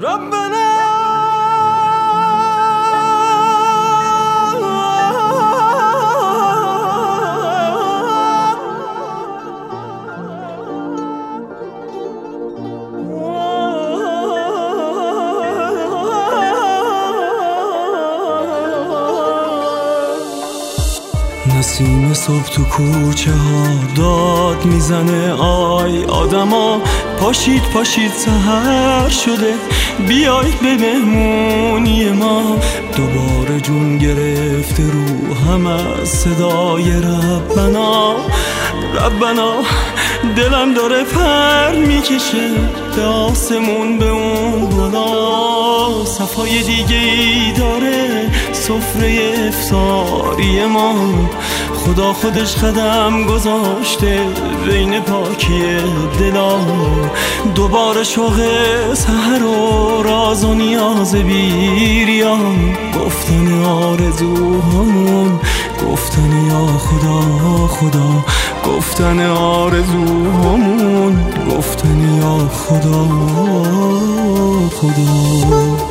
Rumble! نسیم صبح تو کوچه ها داد می‌زنه. آی آدما پاشید پاشید سهر شده. بیایید به مهمونی ما. دوباره جون گرفته رو هم از صدای ربنا. ربنا دلم داره پر می‌کشه به آسمون به اون بالا صفای دیگه ای داره سفره افطاری ما. خدا خودش قدم گذاشته بین پاکی دلا. دوباره شوق سهر و راز و نیاز بیریان. گفتن آرزوهامون گفتن یا خدا خدا. گفتن آرزوهامون گفتن یا خدا خدا.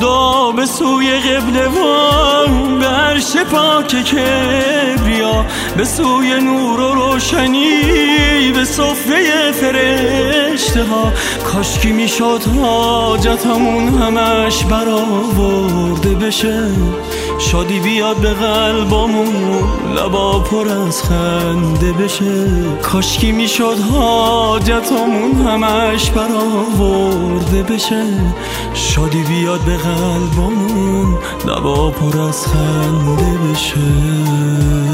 دا به سوی قبله وان. عرش پاک کبریا به سوی نور و روشنی به صفره فرشته ها. کاشکی می‌شد حاجتمون همش برآورده بشه. شادی بیاد به قلبامون لبا پر از خنده بشه. کاشکی می‌شد حاجتمون همش برآورده بشه. شادی بیاد به قلبمون لبا پر از خنده بشه.